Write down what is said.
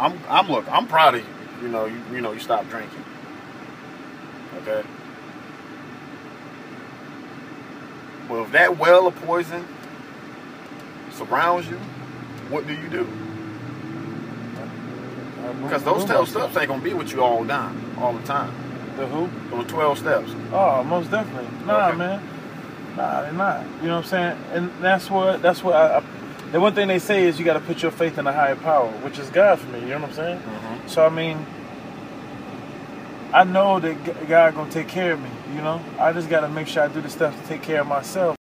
I'm I'm look. I'm proud of you. You know you you know you stopped drinking. Okay. Well, if that well of poison surrounds you, what do you do? Because those twelve steps ain't gonna be with you all down, all the time. The who? Those twelve steps. Oh, most definitely. Nah, Okay. man. Nah, they're not. You know what I'm saying? And that's what that's what I, I the one thing they say is you got to put your faith in a higher power, which is God for me. You know what I'm saying? Mm-hmm. So I mean, I know that God gonna take care of me. You know, I just got to make sure I do the stuff to take care of myself.